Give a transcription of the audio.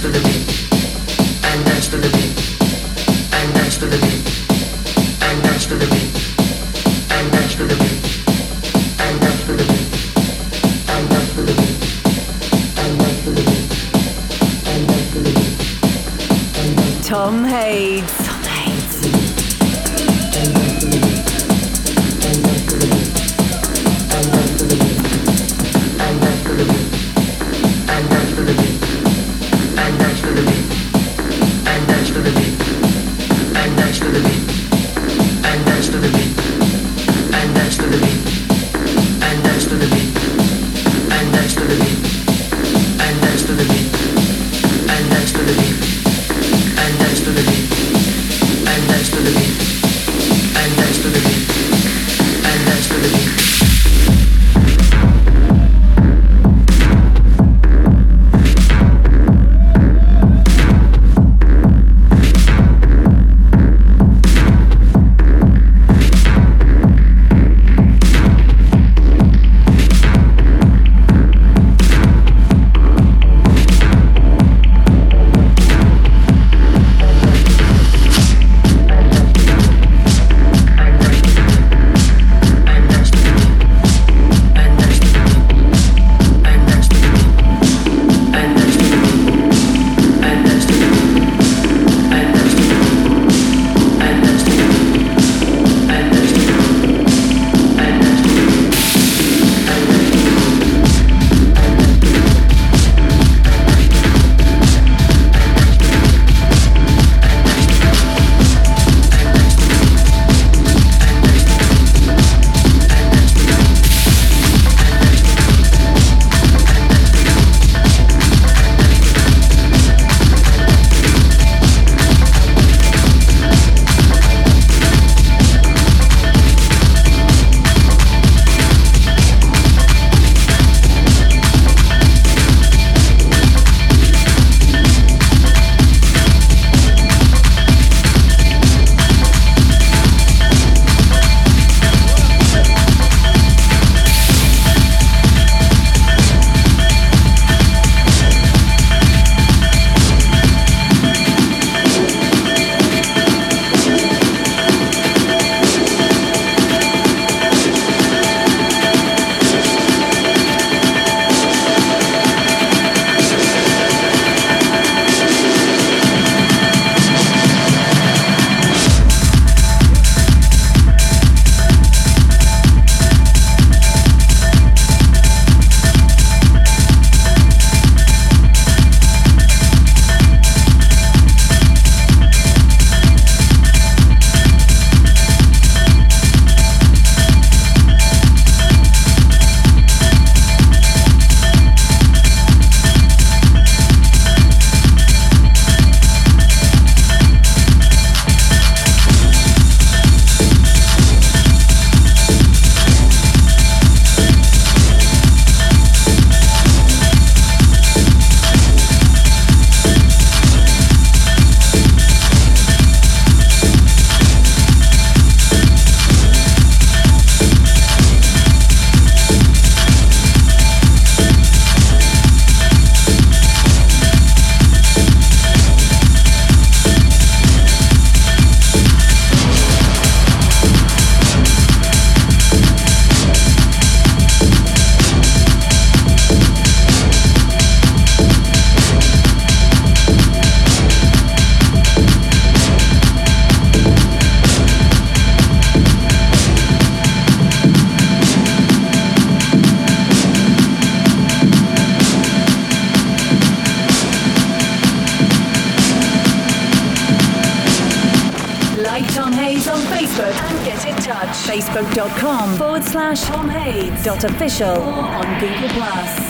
dance to the beat. And dance to the beat. And dance to the beat. And dance to the beat. And dance to the beat. And dance to the beat. And dance to the beat. And dance to the beat. And dance to the beat. Tom Hades. Slash dot official on Google Plus.